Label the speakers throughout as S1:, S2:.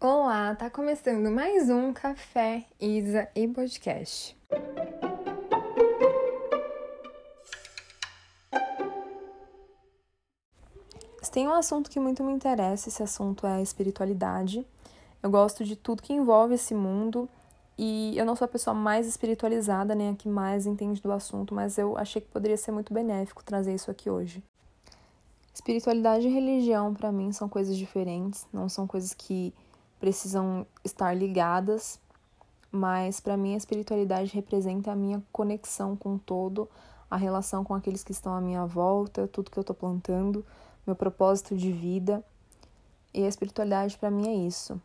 S1: Olá, tá começando mais um Café, Isa e Podcast. Tem um assunto que muito me interessa, esse assunto é a espiritualidade. Eu gosto de tudo que envolve esse mundo e eu não sou a pessoa mais espiritualizada, nem a que mais entende do assunto, mas eu achei que poderia ser muito benéfico trazer isso aqui hoje. Espiritualidade e religião, para mim, são coisas diferentes, não são coisas que precisam estar ligadas, mas para mim a espiritualidade representa a minha conexão com o todo, a relação com aqueles que estão à minha volta, tudo que eu estou plantando, meu propósito de vida. E a espiritualidade para mim é isso.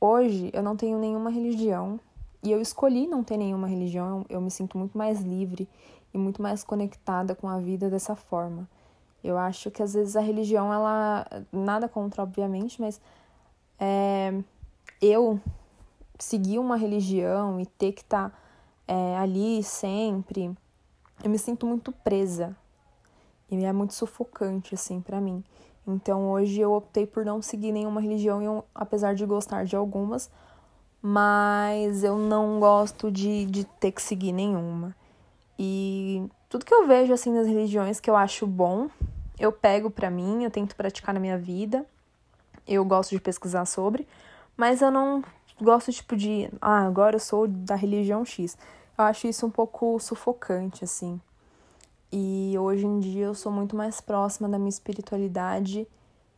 S1: Hoje eu não tenho nenhuma religião, e eu escolhi não ter nenhuma religião, eu me sinto muito mais livre e muito mais conectada com a vida dessa forma. Eu acho que às vezes a religião, ela. Nada contra, obviamente, mas. É, eu seguir uma religião e ter que estar tá, é, ali sempre, eu me sinto muito presa. E é muito sufocante, assim, para mim. Então hoje eu optei por não seguir nenhuma religião, eu, apesar de gostar de algumas, mas eu não gosto de, de ter que seguir nenhuma. E tudo que eu vejo assim nas religiões que eu acho bom, eu pego para mim, eu tento praticar na minha vida. Eu gosto de pesquisar sobre, mas eu não gosto tipo de, ah, agora eu sou da religião X. Eu acho isso um pouco sufocante assim. E hoje em dia eu sou muito mais próxima da minha espiritualidade,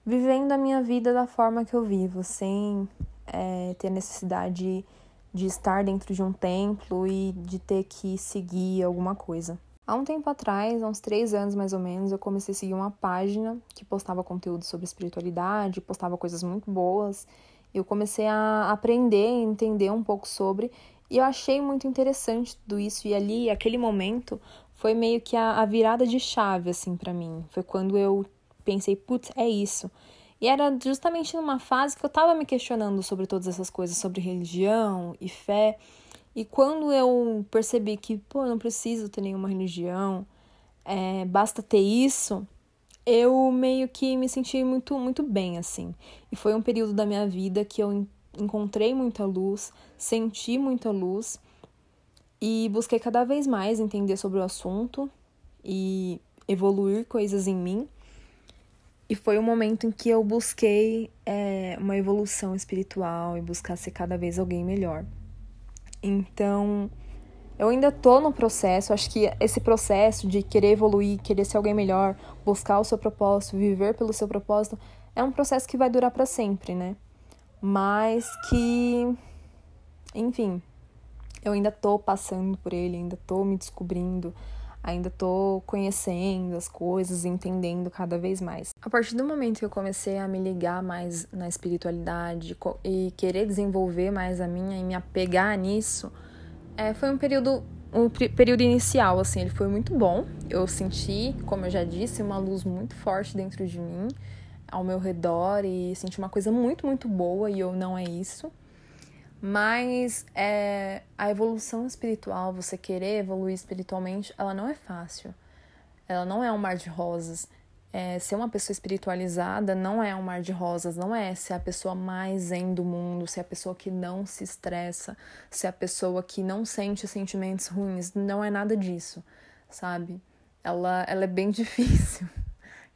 S1: vivendo a minha vida da forma que eu vivo, sem é, ter necessidade de estar dentro de um templo e de ter que seguir alguma coisa. Há um tempo atrás, há uns três anos mais ou menos, eu comecei a seguir uma página que postava conteúdo sobre espiritualidade, postava coisas muito boas. Eu comecei a aprender entender um pouco sobre, e eu achei muito interessante tudo isso. E ali, aquele momento, foi meio que a, a virada de chave, assim, para mim. Foi quando eu pensei, putz, é isso. E era justamente numa fase que eu estava me questionando sobre todas essas coisas, sobre religião e fé. E quando eu percebi que, pô, eu não preciso ter nenhuma religião, é, basta ter isso, eu meio que me senti muito, muito bem, assim. E foi um período da minha vida que eu encontrei muita luz, senti muita luz e busquei cada vez mais entender sobre o assunto e evoluir coisas em mim. E foi um momento em que eu busquei é, uma evolução espiritual e buscar ser cada vez alguém melhor. Então, eu ainda tô no processo, acho que esse processo de querer evoluir, querer ser alguém melhor, buscar o seu propósito, viver pelo seu propósito, é um processo que vai durar para sempre, né? Mas que, enfim, eu ainda tô passando por ele, ainda tô me descobrindo, ainda tô conhecendo as coisas, entendendo cada vez mais. A partir do momento que eu comecei a me ligar mais na espiritualidade e querer desenvolver mais a minha e me apegar nisso, é, foi um período um período inicial, assim, ele foi muito bom. Eu senti, como eu já disse, uma luz muito forte dentro de mim, ao meu redor, e senti uma coisa muito, muito boa, e eu não é isso. Mas é, a evolução espiritual, você querer evoluir espiritualmente, ela não é fácil. Ela não é um mar de rosas. É, ser uma pessoa espiritualizada não é um mar de rosas, não é ser a pessoa mais zen do mundo, ser a pessoa que não se estressa, ser a pessoa que não sente sentimentos ruins, não é nada disso, sabe? Ela, ela é bem difícil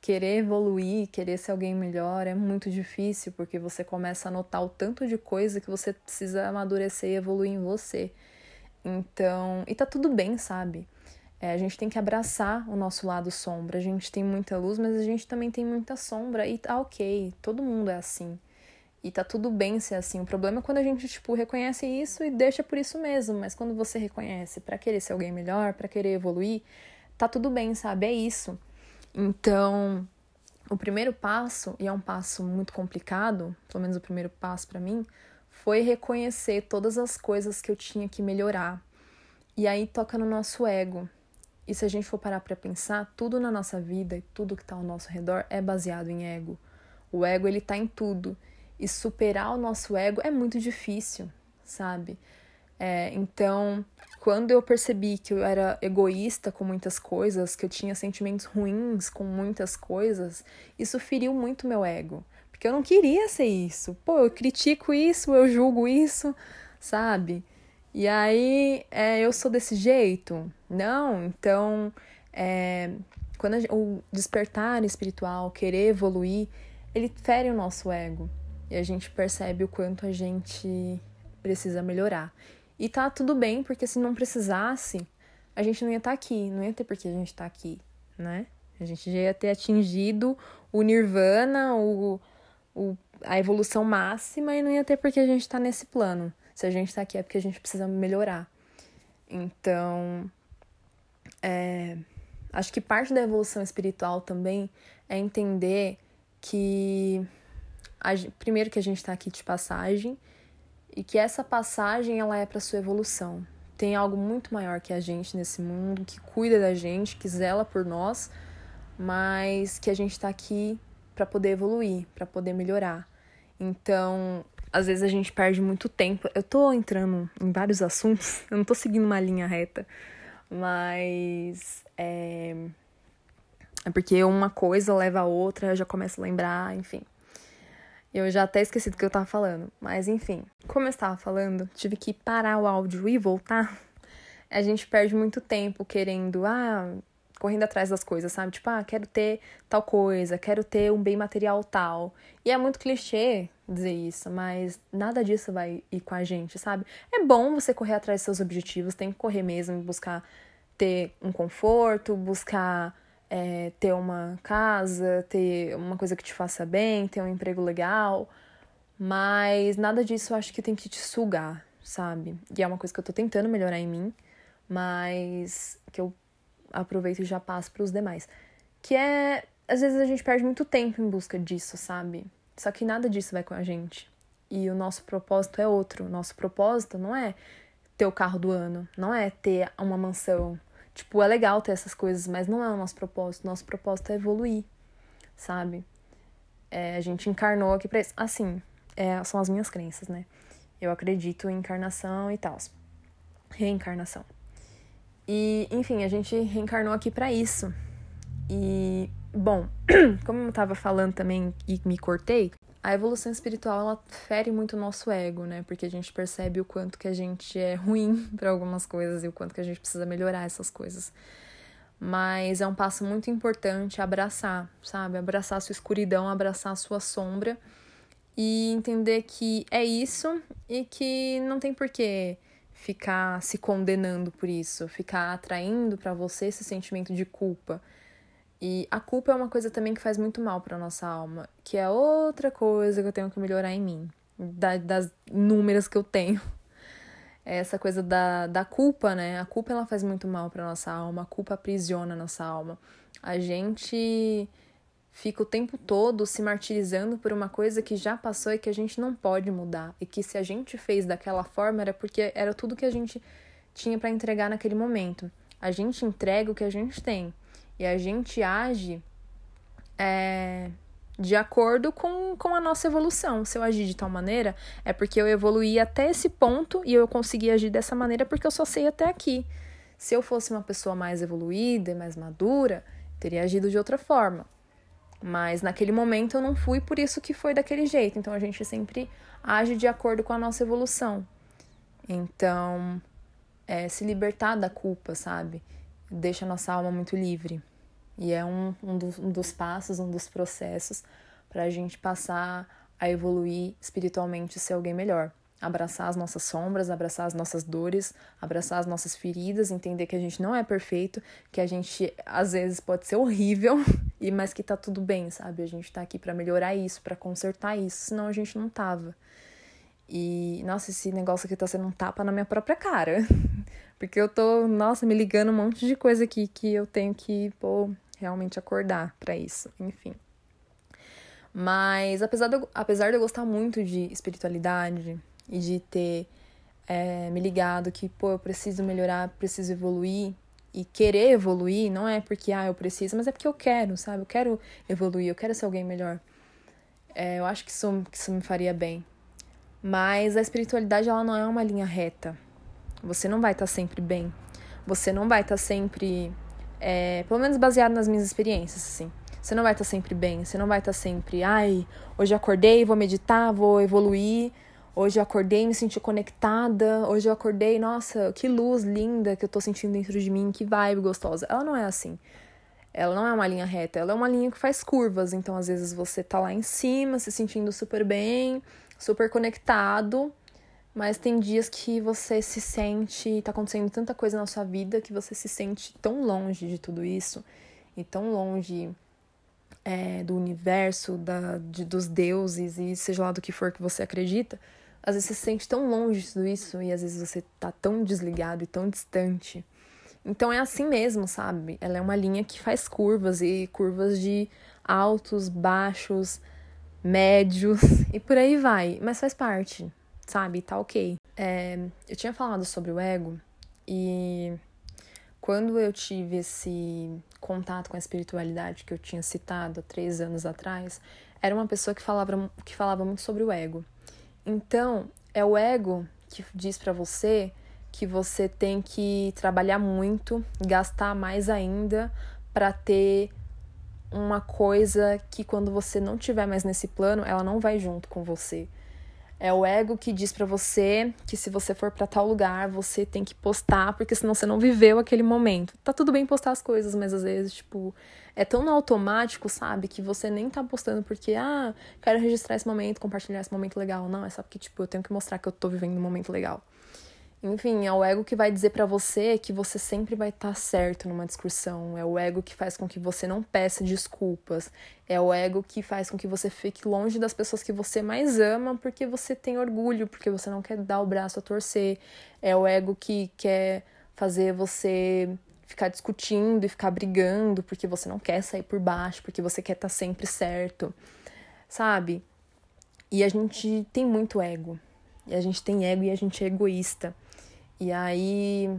S1: querer evoluir, querer ser alguém melhor é muito difícil, porque você começa a notar o tanto de coisa que você precisa amadurecer e evoluir em você. Então, e tá tudo bem, sabe? É, a gente tem que abraçar o nosso lado sombra. A gente tem muita luz, mas a gente também tem muita sombra e tá ok, todo mundo é assim. E tá tudo bem ser assim. O problema é quando a gente, tipo, reconhece isso e deixa por isso mesmo. Mas quando você reconhece para querer ser alguém melhor, para querer evoluir, tá tudo bem, sabe? É isso. Então, o primeiro passo, e é um passo muito complicado, pelo menos o primeiro passo para mim, foi reconhecer todas as coisas que eu tinha que melhorar. E aí toca no nosso ego. E se a gente for parar para pensar, tudo na nossa vida e tudo que está ao nosso redor é baseado em ego. O ego ele tá em tudo. E superar o nosso ego é muito difícil, sabe? É, então, quando eu percebi que eu era egoísta com muitas coisas, que eu tinha sentimentos ruins com muitas coisas, isso feriu muito meu ego. Porque porque eu não queria ser isso. Pô, eu critico isso, eu julgo isso, sabe? E aí, é, eu sou desse jeito? Não, então, é, quando o despertar espiritual, querer evoluir, ele fere o nosso ego. E a gente percebe o quanto a gente precisa melhorar. E tá tudo bem, porque se não precisasse, a gente não ia estar tá aqui, não ia ter por que a gente tá aqui, né? A gente já ia ter atingido o nirvana, o, o, a evolução máxima e não ia ter por que a gente tá nesse plano. Se a gente tá aqui é porque a gente precisa melhorar. Então, é, acho que parte da evolução espiritual também é entender que a, primeiro que a gente está aqui de passagem e que essa passagem ela é para sua evolução. Tem algo muito maior que a gente nesse mundo, que cuida da gente, que zela por nós, mas que a gente está aqui para poder evoluir, para poder melhorar. Então, às vezes a gente perde muito tempo. Eu tô entrando em vários assuntos, eu não tô seguindo uma linha reta, mas é, é porque uma coisa leva a outra, eu já começo a lembrar, enfim. Eu já até esqueci do que eu tava falando. Mas enfim, como eu estava falando, tive que parar o áudio e voltar. A gente perde muito tempo querendo, ah, correndo atrás das coisas, sabe? Tipo, ah, quero ter tal coisa, quero ter um bem material tal. E é muito clichê dizer isso, mas nada disso vai ir com a gente, sabe? É bom você correr atrás dos seus objetivos, tem que correr mesmo, buscar ter um conforto, buscar é, ter uma casa, ter uma coisa que te faça bem, ter um emprego legal, mas nada disso eu acho que tem que te sugar, sabe? E é uma coisa que eu tô tentando melhorar em mim, mas que eu aproveito e já passo para os demais. Que é, às vezes a gente perde muito tempo em busca disso, sabe? Só que nada disso vai com a gente. E o nosso propósito é outro. Nosso propósito não é ter o carro do ano, não é ter uma mansão, Tipo, é legal ter essas coisas, mas não é o nosso propósito. Nosso propósito é evoluir, sabe? É, a gente encarnou aqui pra isso. Assim, é, são as minhas crenças, né? Eu acredito em encarnação e tal. Reencarnação. E, enfim, a gente reencarnou aqui para isso. E, bom, como eu tava falando também e me cortei, a evolução espiritual ela fere muito o nosso ego, né? Porque a gente percebe o quanto que a gente é ruim para algumas coisas e o quanto que a gente precisa melhorar essas coisas. Mas é um passo muito importante abraçar, sabe? Abraçar a sua escuridão, abraçar a sua sombra e entender que é isso e que não tem porquê ficar se condenando por isso, ficar atraindo para você esse sentimento de culpa e a culpa é uma coisa também que faz muito mal para nossa alma, que é outra coisa que eu tenho que melhorar em mim, da, das inúmeras que eu tenho. É essa coisa da, da culpa, né? A culpa ela faz muito mal para nossa alma, a culpa aprisiona a nossa alma. A gente fica o tempo todo se martirizando por uma coisa que já passou e que a gente não pode mudar. E que se a gente fez daquela forma era porque era tudo que a gente tinha para entregar naquele momento. A gente entrega o que a gente tem. E a gente age é, de acordo com, com a nossa evolução. Se eu agir de tal maneira, é porque eu evoluí até esse ponto e eu consegui agir dessa maneira porque eu só sei até aqui. Se eu fosse uma pessoa mais evoluída e mais madura, teria agido de outra forma. Mas naquele momento eu não fui, por isso que foi daquele jeito. Então a gente sempre age de acordo com a nossa evolução. Então, é, se libertar da culpa, sabe? Deixa nossa alma muito livre. E é um, um, dos, um dos passos, um dos processos para a gente passar a evoluir espiritualmente e ser alguém melhor. Abraçar as nossas sombras, abraçar as nossas dores, abraçar as nossas feridas, entender que a gente não é perfeito, que a gente às vezes pode ser horrível, e mas que tá tudo bem, sabe? A gente tá aqui para melhorar isso, para consertar isso, senão a gente não tava. E nossa, esse negócio aqui tá sendo um tapa na minha própria cara. Porque eu tô, nossa, me ligando um monte de coisa aqui que eu tenho que, pô, realmente acordar para isso, enfim. Mas apesar de, eu, apesar de eu gostar muito de espiritualidade e de ter é, me ligado que, pô, eu preciso melhorar, preciso evoluir e querer evoluir, não é porque, ah, eu preciso, mas é porque eu quero, sabe? Eu quero evoluir, eu quero ser alguém melhor. É, eu acho que isso, que isso me faria bem. Mas a espiritualidade, ela não é uma linha reta. Você não vai estar tá sempre bem. Você não vai estar tá sempre, é, pelo menos baseado nas minhas experiências, assim. Você não vai estar tá sempre bem, você não vai estar sempre, ai, hoje eu acordei, vou meditar, vou evoluir. Hoje eu acordei, me senti conectada. Hoje eu acordei, nossa, que luz linda que eu tô sentindo dentro de mim, que vibe gostosa. Ela não é assim. Ela não é uma linha reta, ela é uma linha que faz curvas. Então, às vezes, você tá lá em cima, se sentindo super bem, super conectado. Mas tem dias que você se sente, tá acontecendo tanta coisa na sua vida que você se sente tão longe de tudo isso e tão longe é, do universo, da, de, dos deuses e seja lá do que for que você acredita. Às vezes você se sente tão longe de tudo isso e às vezes você tá tão desligado e tão distante. Então é assim mesmo, sabe? Ela é uma linha que faz curvas e curvas de altos, baixos, médios e por aí vai. Mas faz parte, sabe? Tá ok. É, eu tinha falado sobre o ego e quando eu tive esse contato com a espiritualidade que eu tinha citado há três anos atrás, era uma pessoa que falava, que falava muito sobre o ego. Então, é o ego que diz para você que você tem que trabalhar muito, gastar mais ainda para ter uma coisa que quando você não tiver mais nesse plano, ela não vai junto com você. É o ego que diz para você que se você for para tal lugar, você tem que postar, porque senão você não viveu aquele momento. Tá tudo bem postar as coisas, mas às vezes, tipo, é tão no automático, sabe, que você nem tá postando porque, ah, quero registrar esse momento, compartilhar esse momento legal. Não, é só porque, tipo, eu tenho que mostrar que eu tô vivendo um momento legal. Enfim, é o ego que vai dizer para você que você sempre vai estar tá certo numa discussão. É o ego que faz com que você não peça desculpas. É o ego que faz com que você fique longe das pessoas que você mais ama porque você tem orgulho, porque você não quer dar o braço a torcer. É o ego que quer fazer você ficar discutindo e ficar brigando porque você não quer sair por baixo, porque você quer estar tá sempre certo. Sabe? E a gente tem muito ego. E a gente tem ego e a gente é egoísta. E aí.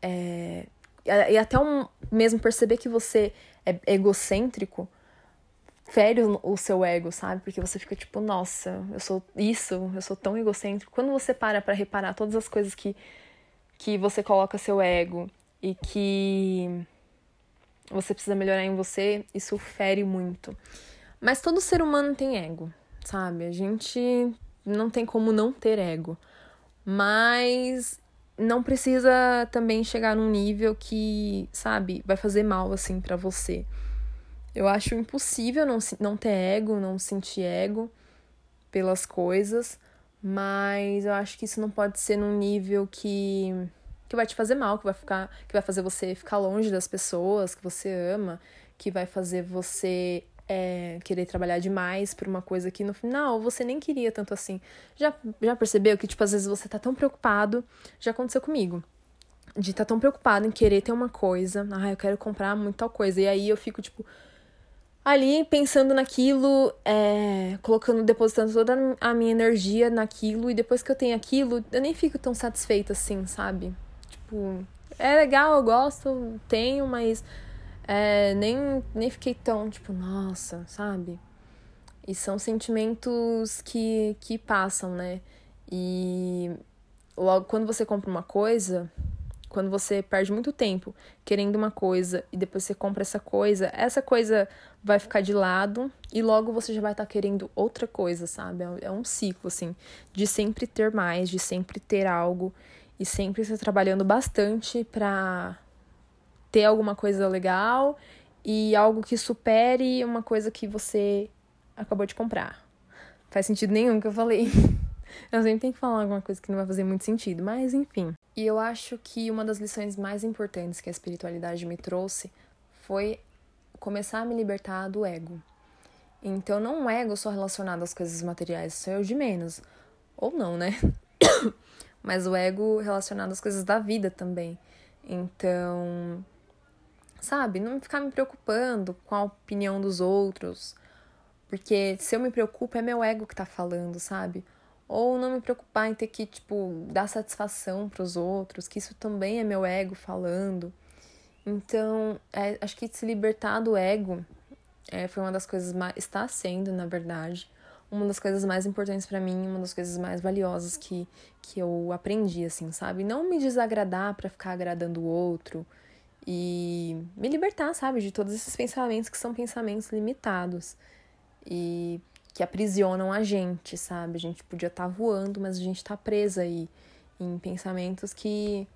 S1: É, e até um, mesmo perceber que você é egocêntrico fere o, seu ego, sabe? Porque você fica tipo, nossa, eu sou isso, eu sou tão egocêntrico. Quando você para para reparar todas as coisas que, que você coloca seu ego e que você precisa melhorar em você, isso fere muito. Mas todo ser humano tem ego, sabe? A gente não tem como não ter ego mas não precisa também chegar num nível que, sabe, vai fazer mal assim para você. Eu acho impossível não, não ter ego, não sentir ego pelas coisas, mas eu acho que isso não pode ser num nível que que vai te fazer mal, que vai ficar, que vai fazer você ficar longe das pessoas que você ama, que vai fazer você é, querer trabalhar demais por uma coisa que no final você nem queria tanto assim. Já, já percebeu que, tipo, às vezes você tá tão preocupado, já aconteceu comigo, de estar tá tão preocupado em querer ter uma coisa, ah, eu quero comprar muito tal coisa, e aí eu fico, tipo, ali pensando naquilo, é, colocando, depositando toda a minha energia naquilo, e depois que eu tenho aquilo, eu nem fico tão satisfeita assim, sabe? Tipo, é legal, eu gosto, tenho, mas é, nem, nem fiquei tão, tipo, nossa, sabe? E são sentimentos que, que passam, né? E logo quando você compra uma coisa, quando você perde muito tempo querendo uma coisa e depois você compra essa coisa, essa coisa vai ficar de lado e logo você já vai estar tá querendo outra coisa, sabe? É um ciclo, assim, de sempre ter mais, de sempre ter algo e sempre estar trabalhando bastante pra ter alguma coisa legal e algo que supere uma coisa que você acabou de comprar. Faz sentido nenhum que eu falei. Eu sempre tenho que falar alguma coisa que não vai fazer muito sentido, mas enfim. E eu acho que uma das lições mais importantes que a espiritualidade me trouxe foi começar a me libertar do ego. Então, não um ego só relacionado às coisas materiais, sou eu de menos. Ou não, né? Mas o ego relacionado às coisas da vida também. Então, sabe? Não ficar me preocupando com a opinião dos outros, porque se eu me preocupo é meu ego que tá falando, sabe? Ou não me preocupar em ter que, tipo, dar satisfação para os outros, que isso também é meu ego falando. Então, é, acho que se libertar do ego é, foi uma das coisas mais. está sendo, na verdade, uma das coisas mais importantes para mim, uma das coisas mais valiosas que, que eu aprendi, assim, sabe? Não me desagradar para ficar agradando o outro e me libertar, sabe, de todos esses pensamentos que são pensamentos limitados e que aprisionam a gente, sabe? A gente podia estar tá voando, mas a gente está presa aí em pensamentos que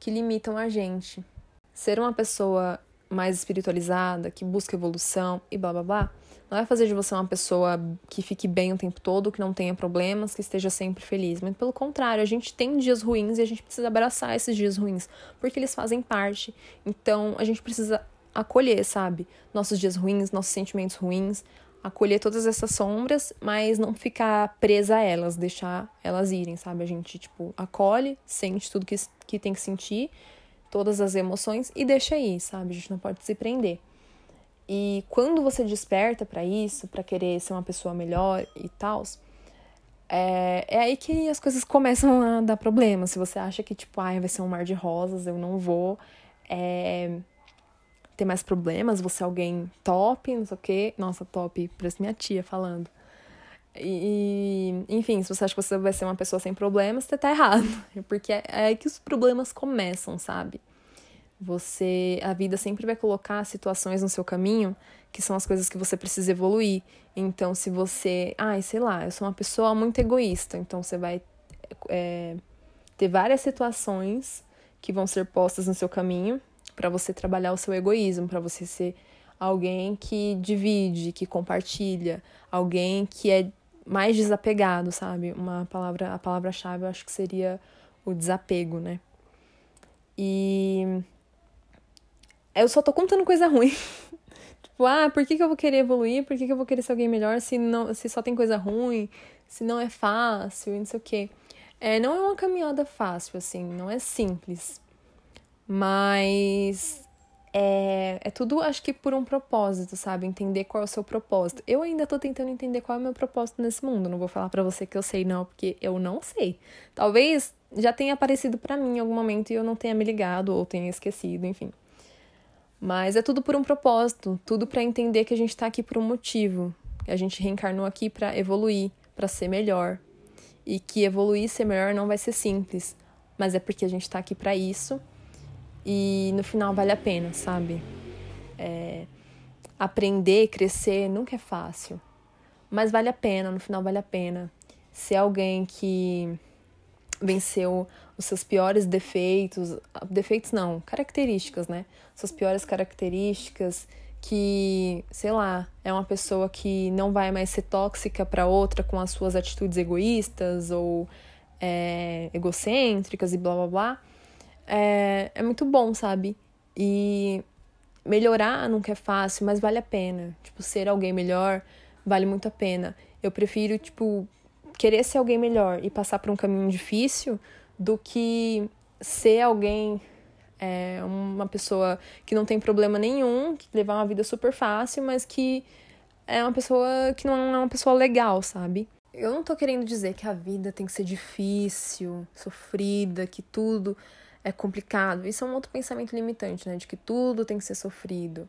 S1: que limitam a gente. Ser uma pessoa mais espiritualizada, que busca evolução e blá blá blá, não vai fazer de você uma pessoa que fique bem o tempo todo, que não tenha problemas, que esteja sempre feliz. Mas pelo contrário, a gente tem dias ruins e a gente precisa abraçar esses dias ruins, porque eles fazem parte. Então a gente precisa acolher, sabe? Nossos dias ruins, nossos sentimentos ruins, acolher todas essas sombras, mas não ficar presa a elas, deixar elas irem, sabe? A gente, tipo, acolhe, sente tudo que, que tem que sentir, todas as emoções e deixa aí, sabe? A gente não pode se prender. E quando você desperta para isso, para querer ser uma pessoa melhor e tal, é, é aí que as coisas começam a dar problema. Se você acha que, tipo, ah, vai ser um mar de rosas, eu não vou é, ter mais problemas, você é alguém top, não sei o quê. Nossa, top, parece minha tia falando. E, enfim, se você acha que você vai ser uma pessoa sem problemas, você tá errado. Porque é, é aí que os problemas começam, sabe? Você, a vida sempre vai colocar situações no seu caminho que são as coisas que você precisa evoluir. Então, se você, ai, sei lá, eu sou uma pessoa muito egoísta, então você vai é, ter várias situações que vão ser postas no seu caminho para você trabalhar o seu egoísmo, para você ser alguém que divide, que compartilha, alguém que é mais desapegado, sabe? Uma palavra, a palavra-chave eu acho que seria o desapego, né? E eu só tô contando coisa ruim. tipo, ah, por que, que eu vou querer evoluir? Por que, que eu vou querer ser alguém melhor se, não, se só tem coisa ruim? Se não é fácil e não sei o quê. É, não é uma caminhada fácil, assim, não é simples. Mas é, é tudo, acho que por um propósito, sabe? Entender qual é o seu propósito. Eu ainda tô tentando entender qual é o meu propósito nesse mundo. Não vou falar para você que eu sei, não, porque eu não sei. Talvez já tenha aparecido para mim em algum momento e eu não tenha me ligado ou tenha esquecido, enfim. Mas é tudo por um propósito, tudo para entender que a gente está aqui por um motivo. Que a gente reencarnou aqui para evoluir, para ser melhor. E que evoluir e ser melhor não vai ser simples, mas é porque a gente está aqui para isso. E no final vale a pena, sabe? É... Aprender, crescer nunca é fácil, mas vale a pena, no final vale a pena. Ser alguém que venceu os seus piores defeitos, defeitos não, características, né? Suas piores características, que, sei lá, é uma pessoa que não vai mais ser tóxica para outra com as suas atitudes egoístas ou é, egocêntricas e blá blá blá. É, é muito bom, sabe? E melhorar nunca é fácil, mas vale a pena. Tipo, ser alguém melhor vale muito a pena. Eu prefiro, tipo, querer ser alguém melhor e passar por um caminho difícil do que ser alguém, é, uma pessoa que não tem problema nenhum, que levar uma vida super fácil, mas que é uma pessoa que não é uma pessoa legal, sabe? Eu não tô querendo dizer que a vida tem que ser difícil, sofrida, que tudo é complicado. Isso é um outro pensamento limitante, né? De que tudo tem que ser sofrido.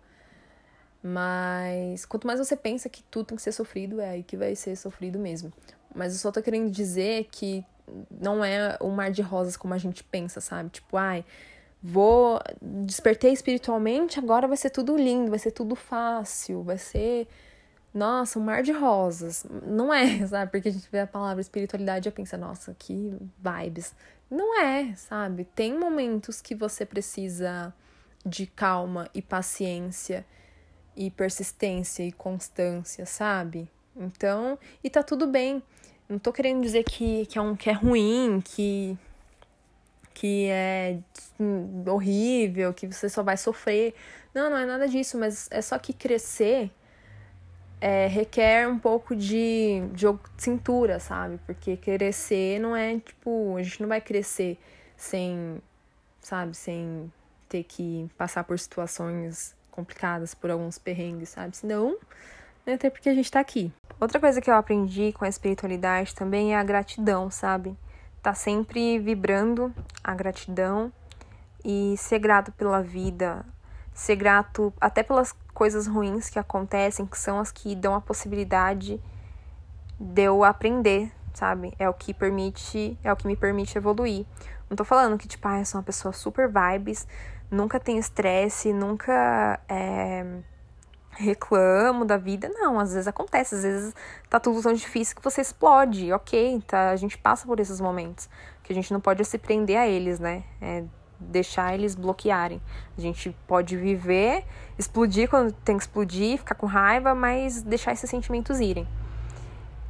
S1: Mas quanto mais você pensa que tudo tem que ser sofrido, é aí que vai ser sofrido mesmo. Mas eu só tô querendo dizer que não é um mar de rosas como a gente pensa, sabe? Tipo, ai, vou despertei espiritualmente, agora vai ser tudo lindo, vai ser tudo fácil, vai ser nossa, um mar de rosas. Não é, sabe? Porque a gente vê a palavra espiritualidade e pensa, nossa, que vibes. Não é, sabe? Tem momentos que você precisa de calma e paciência e persistência e constância, sabe? Então, e tá tudo bem. Não tô querendo dizer que, que, é, um, que é ruim, que, que é horrível, que você só vai sofrer. Não, não é nada disso, mas é só que crescer é, requer um pouco de jogo de cintura, sabe? Porque crescer não é tipo, a gente não vai crescer sem, sabe, sem ter que passar por situações complicadas, por alguns perrengues, sabe? Senão, não é até porque a gente tá aqui. Outra coisa que eu aprendi com a espiritualidade também é a gratidão, sabe? Tá sempre vibrando a gratidão e ser grato pela vida, ser grato até pelas coisas ruins que acontecem, que são as que dão a possibilidade de eu aprender sabe? É o que permite, é o que me permite evoluir. Não tô falando que, tipo, ah, eu sou uma pessoa super vibes, nunca tenho estresse, nunca é, reclamo da vida. Não, às vezes acontece, às vezes tá tudo tão difícil que você explode, ok, tá? A gente passa por esses momentos, que a gente não pode se prender a eles, né? É, deixar eles bloquearem. A gente pode viver, explodir quando tem que explodir, ficar com raiva, mas deixar esses sentimentos irem.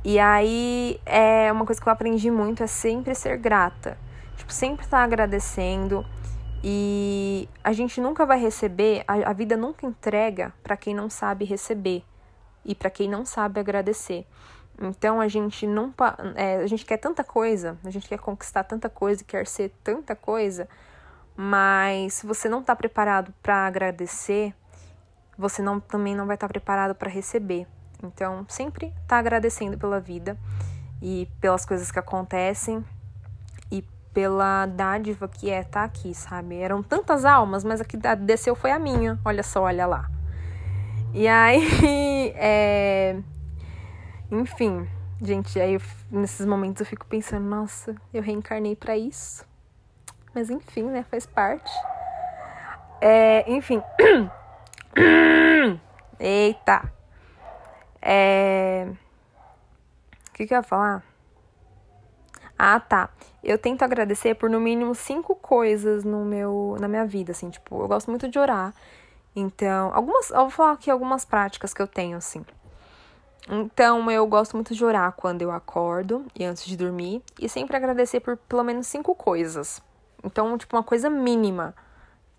S1: E aí, é uma coisa que eu aprendi muito é sempre ser grata. Tipo, sempre estar tá agradecendo. E a gente nunca vai receber, a, a vida nunca entrega para quem não sabe receber e para quem não sabe agradecer. Então a gente não é, a gente quer tanta coisa, a gente quer conquistar tanta coisa, quer ser tanta coisa, mas se você não está preparado para agradecer, você não, também não vai estar tá preparado para receber. Então, sempre tá agradecendo pela vida e pelas coisas que acontecem pela dádiva que é estar tá aqui, sabe? Eram tantas almas, mas a que desceu foi a minha. Olha só, olha lá. E aí, é... enfim, gente, aí eu, nesses momentos eu fico pensando, nossa, eu reencarnei para isso. Mas enfim, né? Faz parte. É, enfim. Eita! É... O que, que eu ia falar? Ah, tá. Eu tento agradecer por no mínimo cinco coisas no meu, na minha vida, assim, tipo, eu gosto muito de orar. Então, algumas, eu vou falar aqui algumas práticas que eu tenho, assim. Então, eu gosto muito de orar quando eu acordo e antes de dormir, e sempre agradecer por pelo menos cinco coisas. Então, tipo, uma coisa mínima.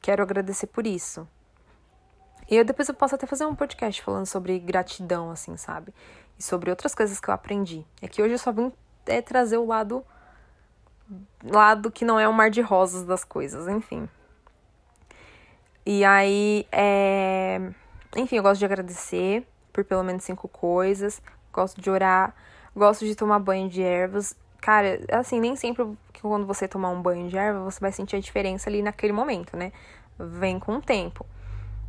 S1: Quero agradecer por isso. E eu depois eu posso até fazer um podcast falando sobre gratidão, assim, sabe? E sobre outras coisas que eu aprendi. É que hoje eu só vim é, trazer o lado lado que não é o mar de rosas das coisas, enfim. E aí, é... enfim, eu gosto de agradecer por pelo menos cinco coisas, gosto de orar, gosto de tomar banho de ervas. Cara, assim, nem sempre que quando você tomar um banho de erva, você vai sentir a diferença ali naquele momento, né? Vem com o tempo.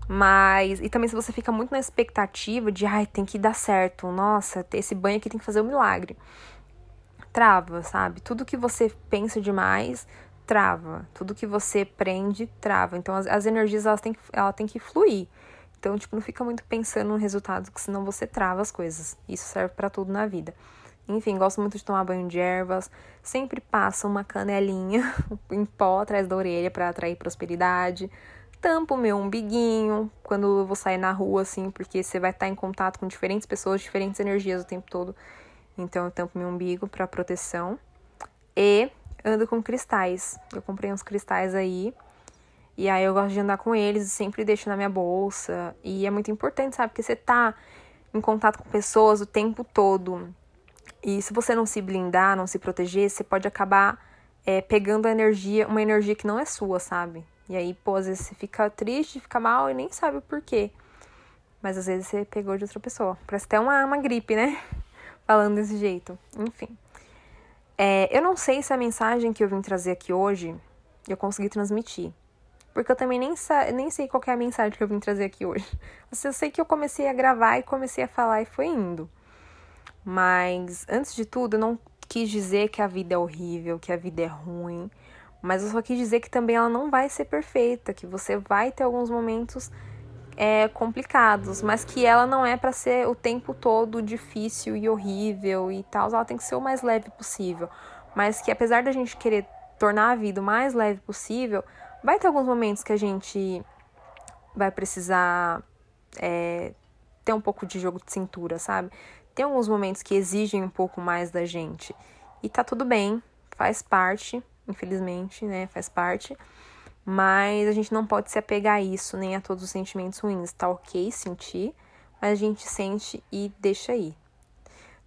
S1: Mas, e também se você fica muito na expectativa de, ai, tem que dar certo, nossa, esse banho aqui tem que fazer um milagre. Trava, sabe? Tudo que você pensa demais, trava. Tudo que você prende, trava. Então, as, as energias, elas têm, que, ela tem que fluir. Então, tipo, não fica muito pensando no resultado, que senão você trava as coisas. Isso serve para tudo na vida. Enfim, gosto muito de tomar banho de ervas. Sempre passo uma canelinha em pó atrás da orelha para atrair prosperidade. Tampo meu umbiguinho quando eu vou sair na rua, assim, porque você vai estar em contato com diferentes pessoas, diferentes energias o tempo todo. Então eu tampo meu umbigo para proteção. E ando com cristais. Eu comprei uns cristais aí. E aí eu gosto de andar com eles, sempre deixo na minha bolsa. E é muito importante, sabe? Porque você tá em contato com pessoas o tempo todo. E se você não se blindar, não se proteger, você pode acabar é, pegando a energia, uma energia que não é sua, sabe? E aí, pô, às vezes você fica triste, fica mal e nem sabe o porquê. Mas às vezes você pegou de outra pessoa. Parece até uma, uma gripe, né? Falando desse jeito. Enfim. É, eu não sei se a mensagem que eu vim trazer aqui hoje eu consegui transmitir. Porque eu também nem, nem sei qual é a mensagem que eu vim trazer aqui hoje. Eu sei que eu comecei a gravar e comecei a falar e foi indo. Mas, antes de tudo, eu não quis dizer que a vida é horrível, que a vida é ruim. Mas eu só quis dizer que também ela não vai ser perfeita, que você vai ter alguns momentos é, complicados, mas que ela não é para ser o tempo todo difícil e horrível e tal. Ela tem que ser o mais leve possível. Mas que apesar da gente querer tornar a vida o mais leve possível, vai ter alguns momentos que a gente vai precisar é, ter um pouco de jogo de cintura, sabe? tem alguns momentos que exigem um pouco mais da gente. E tá tudo bem, faz parte, infelizmente, né? Faz parte. Mas a gente não pode se apegar a isso, nem a todos os sentimentos ruins. Tá ok sentir, mas a gente sente e deixa aí.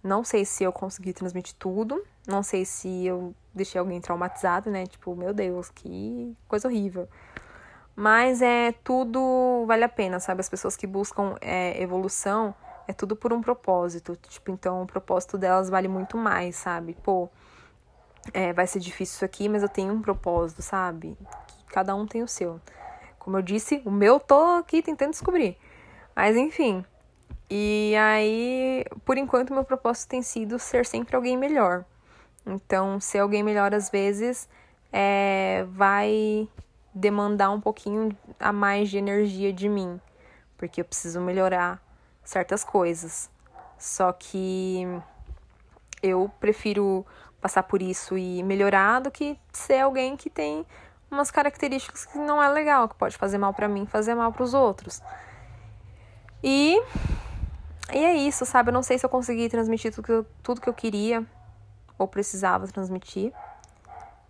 S1: Não sei se eu consegui transmitir tudo, não sei se eu deixei alguém traumatizado, né? Tipo, meu Deus, que coisa horrível. Mas é tudo vale a pena, sabe? As pessoas que buscam é, evolução é tudo por um propósito. Tipo, então o propósito delas vale muito mais, sabe? Pô, é, vai ser difícil isso aqui, mas eu tenho um propósito, sabe? Cada um tem o seu. Como eu disse, o meu tô aqui tentando descobrir. Mas enfim. E aí, por enquanto, meu propósito tem sido ser sempre alguém melhor. Então, ser alguém melhor às vezes é, vai demandar um pouquinho a mais de energia de mim, porque eu preciso melhorar certas coisas. Só que eu prefiro passar por isso e melhorar do que ser alguém que tem umas características que não é legal, que pode fazer mal para mim, fazer mal para os outros. E e é isso, sabe? Eu não sei se eu consegui transmitir tudo que eu, tudo que eu queria ou precisava transmitir,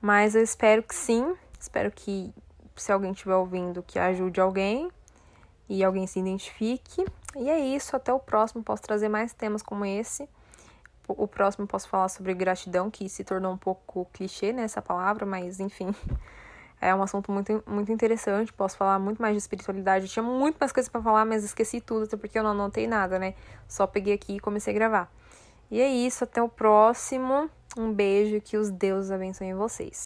S1: mas eu espero que sim. Espero que se alguém estiver ouvindo, que ajude alguém e alguém se identifique. E é isso, até o próximo. Posso trazer mais temas como esse. O próximo posso falar sobre gratidão, que se tornou um pouco clichê nessa né, palavra, mas enfim. É um assunto muito, muito interessante, posso falar muito mais de espiritualidade. Eu tinha muito mais coisas para falar, mas esqueci tudo, até porque eu não anotei nada, né? Só peguei aqui e comecei a gravar. E é isso, até o próximo. Um beijo e que os deuses abençoem vocês.